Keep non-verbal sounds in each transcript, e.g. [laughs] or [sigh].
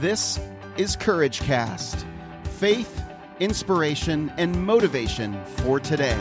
This is Courage Cast faith, inspiration, and motivation for today.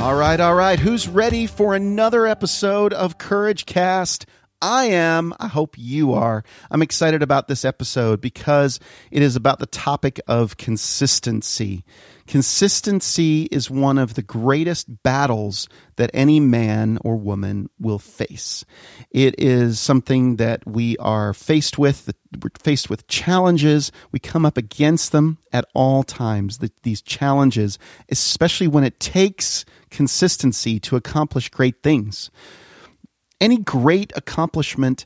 All right, all right. Who's ready for another episode of Courage Cast? I am. I hope you are. I'm excited about this episode because it is about the topic of consistency. Consistency is one of the greatest battles that any man or woman will face. It is something that we are faced with. We're faced with challenges. We come up against them at all times. these challenges, especially when it takes consistency to accomplish great things any great accomplishment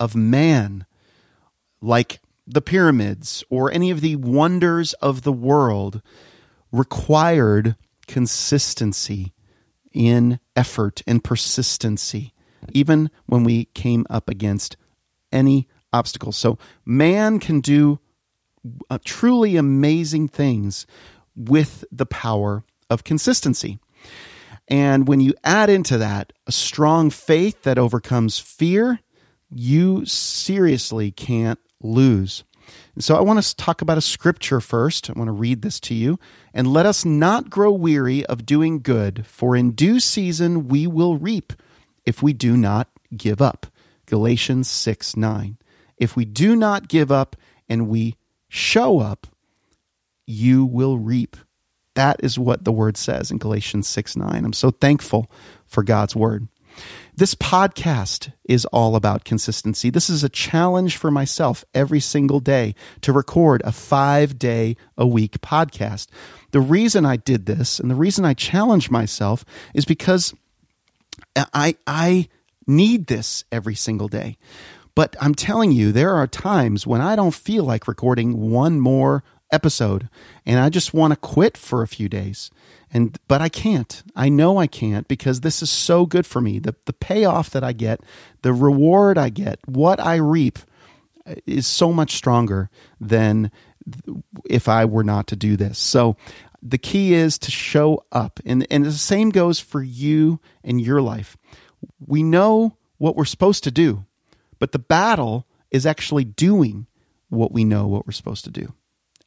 of man, like the pyramids or any of the wonders of the world, required consistency in effort and persistency, even when we came up against any obstacles. So, man can do uh, truly amazing things with the power of consistency. And when you add into that a strong faith that overcomes fear, you seriously can't lose. And so I want to talk about a scripture first. I want to read this to you. And let us not grow weary of doing good, for in due season we will reap if we do not give up. Galatians 6 9. If we do not give up and we show up, you will reap. That is what the word says in Galatians 6 9. I'm so thankful for God's word. This podcast is all about consistency. This is a challenge for myself every single day to record a five day a week podcast. The reason I did this and the reason I challenge myself is because I, I need this every single day. But I'm telling you, there are times when I don't feel like recording one more episode and I just want to quit for a few days. And but I can't. I know I can't because this is so good for me. The the payoff that I get, the reward I get, what I reap uh, is so much stronger than if I were not to do this. So the key is to show up. And and the same goes for you and your life. We know what we're supposed to do, but the battle is actually doing what we know what we're supposed to do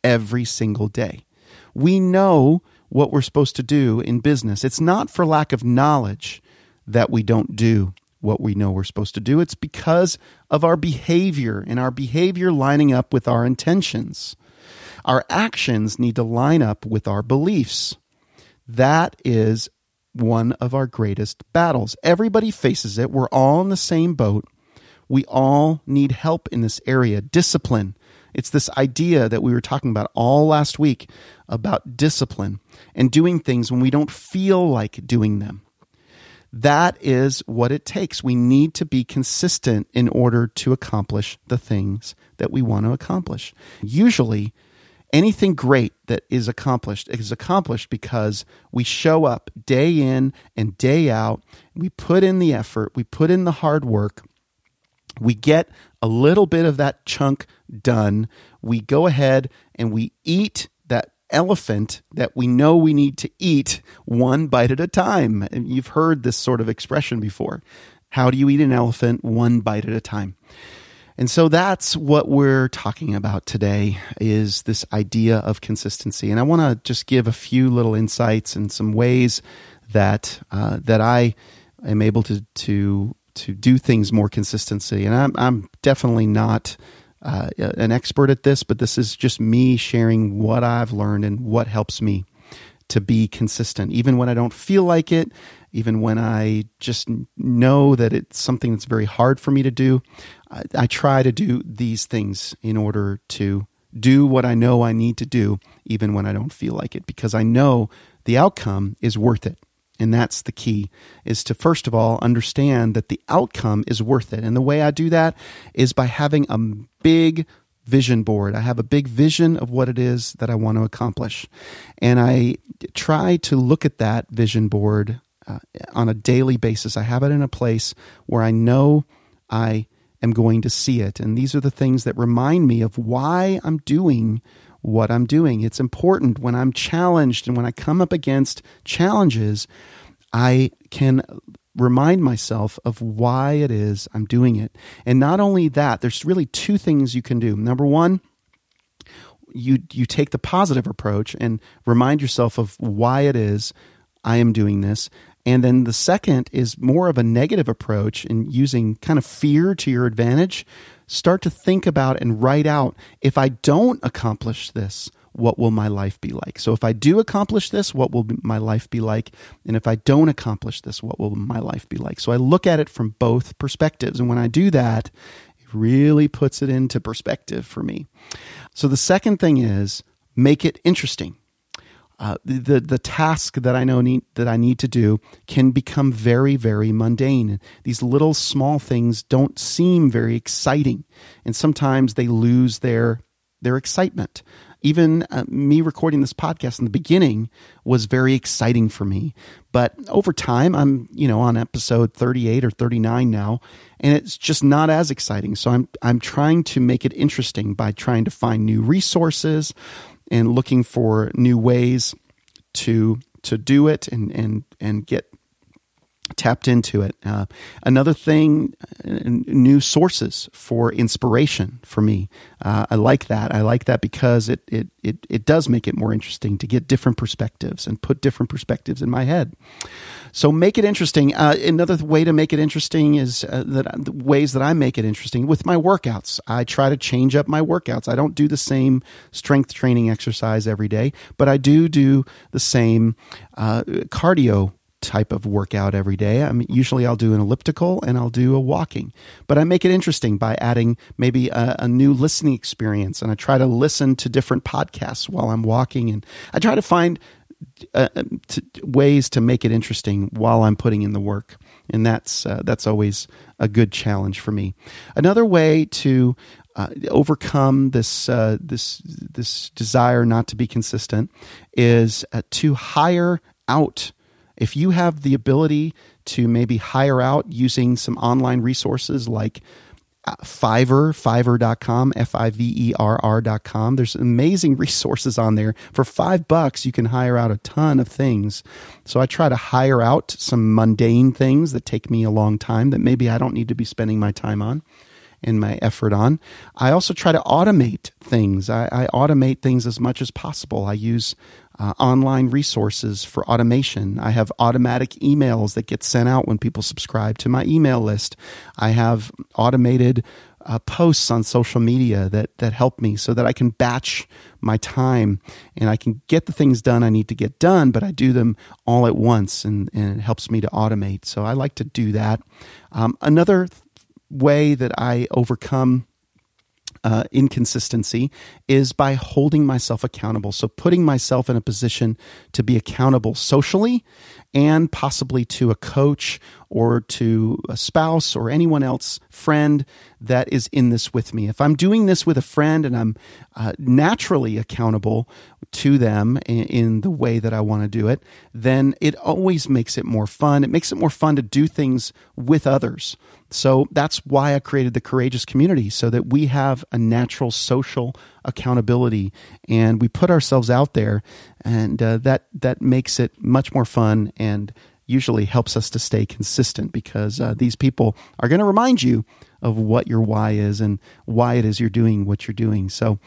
every single day. We know what we're supposed to do in business. It's not for lack of knowledge that we don't do what we know we're supposed to do. It's because of our behavior and our behavior lining up with our intentions. Our actions need to line up with our beliefs. That is one of our greatest battles. Everybody faces it. We're all in the same boat. We all need help in this area. Discipline, it's this idea that we were talking about all last week about discipline and doing things when we don't feel like doing them. That is what it takes. We need to be consistent in order to accomplish the things that we want to accomplish. Usually, anything great that is accomplished is accomplished because we show up day in and day out. We put in the effort, we put in the hard work, we get a little bit of that chunk done. We go ahead and we eat that elephant that we know we need to eat one bite at a time. And you've heard this sort of expression before. How do you eat an elephant one bite at a time? And so that's what we're talking about today is this idea of consistency. And I want to just give a few little insights and some ways that uh, that I am able to to to do things more consistency. And I'm, I'm definitely not uh, an expert at this, but this is just me sharing what I've learned and what helps me to be consistent, even when I don't feel like it, even when I just know that it's something that's very hard for me to do. I, I try to do these things in order to do what I know I need to do, even when I don't feel like it, because I know the outcome is worth it. And that's the key is to first of all understand that the outcome is worth it. And the way I do that is by having a big vision board. I have a big vision of what it is that I want to accomplish. And I try to look at that vision board uh, on a daily basis. I have it in a place where I know I am going to see it. And these are the things that remind me of why I'm doing what I'm doing. It's important when I'm challenged and when I come up against challenges, I can remind myself of why it is I'm doing it. And not only that, there's really two things you can do. Number one, you you take the positive approach and remind yourself of why it is I am doing this. And then the second is more of a negative approach and using kind of fear to your advantage. Start to think about and write out if I don't accomplish this, what will my life be like? So if I do accomplish this, what will my life be like? And if I don't accomplish this, what will my life be like? So I look at it from both perspectives. And when I do that, it really puts it into perspective for me. So the second thing is make it interesting uh, the the task that I know need, that I need to do can become very very mundane. These little small things don't seem very exciting, and sometimes they lose their their excitement. Even uh, me recording this podcast in the beginning was very exciting for me, but over time, I'm you know on episode 38 or 39 now, and it's just not as exciting. So I'm I'm trying to make it interesting by trying to find new resources and looking for new ways to to do it and and and get tapped into it. Uh, another thing, uh, new sources for inspiration for me. Uh, I like that. I like that because it, it it it does make it more interesting to get different perspectives and put different perspectives in my head. So make it interesting. Uh, another way to make it interesting is uh, that the ways that I make it interesting with my workouts. I try to change up my workouts. I don't do the same strength training exercise every day, but I do do the same uh, cardio type of workout every day. I'm usually I'll do an elliptical and I'll do a walking, but I make it interesting by adding maybe a, a, new listening experience. And I try to listen to different podcasts while I'm walking, and I try to find uh, to, ways to make it interesting while I'm putting in the work. And that's uh, that's always a good challenge for me. Another way to uh, overcome this uh, this this desire not to be consistent is uh, to hire out if you have the ability to maybe hire out using some online resources like uh, Fiverr, fiverr.com, F I V E R R.com. There's amazing [laughs] resources on there. For five bucks, you can hire out a ton of things. So I try to hire out some mundane things that take me a long time that maybe I don't need to be spending my time on and my effort on. I also try to automate things. I, I automate things as much as possible. I use uh, online resources for automation. I have automatic emails that get sent out when people subscribe to my email list. I have automated uh, posts on social media that that help me so that I can batch my time and I can get the things done I need to get done, but I do them all at once, and, and it helps me to automate. So I like to do that. Um, another th- way that I overcome uh, inconsistency is by holding myself accountable. So, putting myself in a position to be accountable socially and possibly to a coach or to a spouse or anyone else, friend that is in this with me. If I'm doing this with a friend and I'm uh, naturally accountable to them in, in the way that I want to do it, then it always makes it more fun. It makes it more fun to do things with others. So that's why I created the Courageous Community so that we have a natural social accountability and we put ourselves out there, and uh, that that makes it much more fun and usually helps us to stay consistent because uh, these people are going to remind you of what your why is and why it is you're doing what you're doing. So,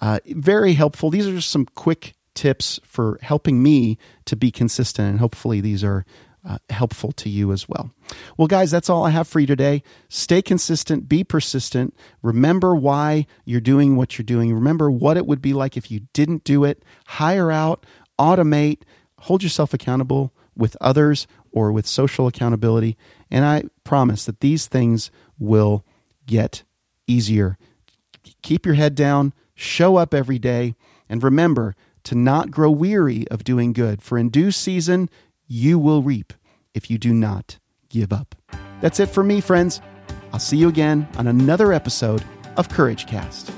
uh, very helpful. These are just some quick tips for helping me to be consistent, and hopefully, these are uh, helpful to you as well. Well, guys, that's all I have for you today. Stay consistent, be persistent. Remember why you're doing what you're doing. Remember what it would be like if you didn't do it. Hire out, automate, hold yourself accountable with others or with social accountability. And I promise that these things will get easier. Keep your head down, show up every day, and remember to not grow weary of doing good, for in due season you will reap if you do not give up. That's it for me, friends. I'll see you again on another episode of Courage Cast.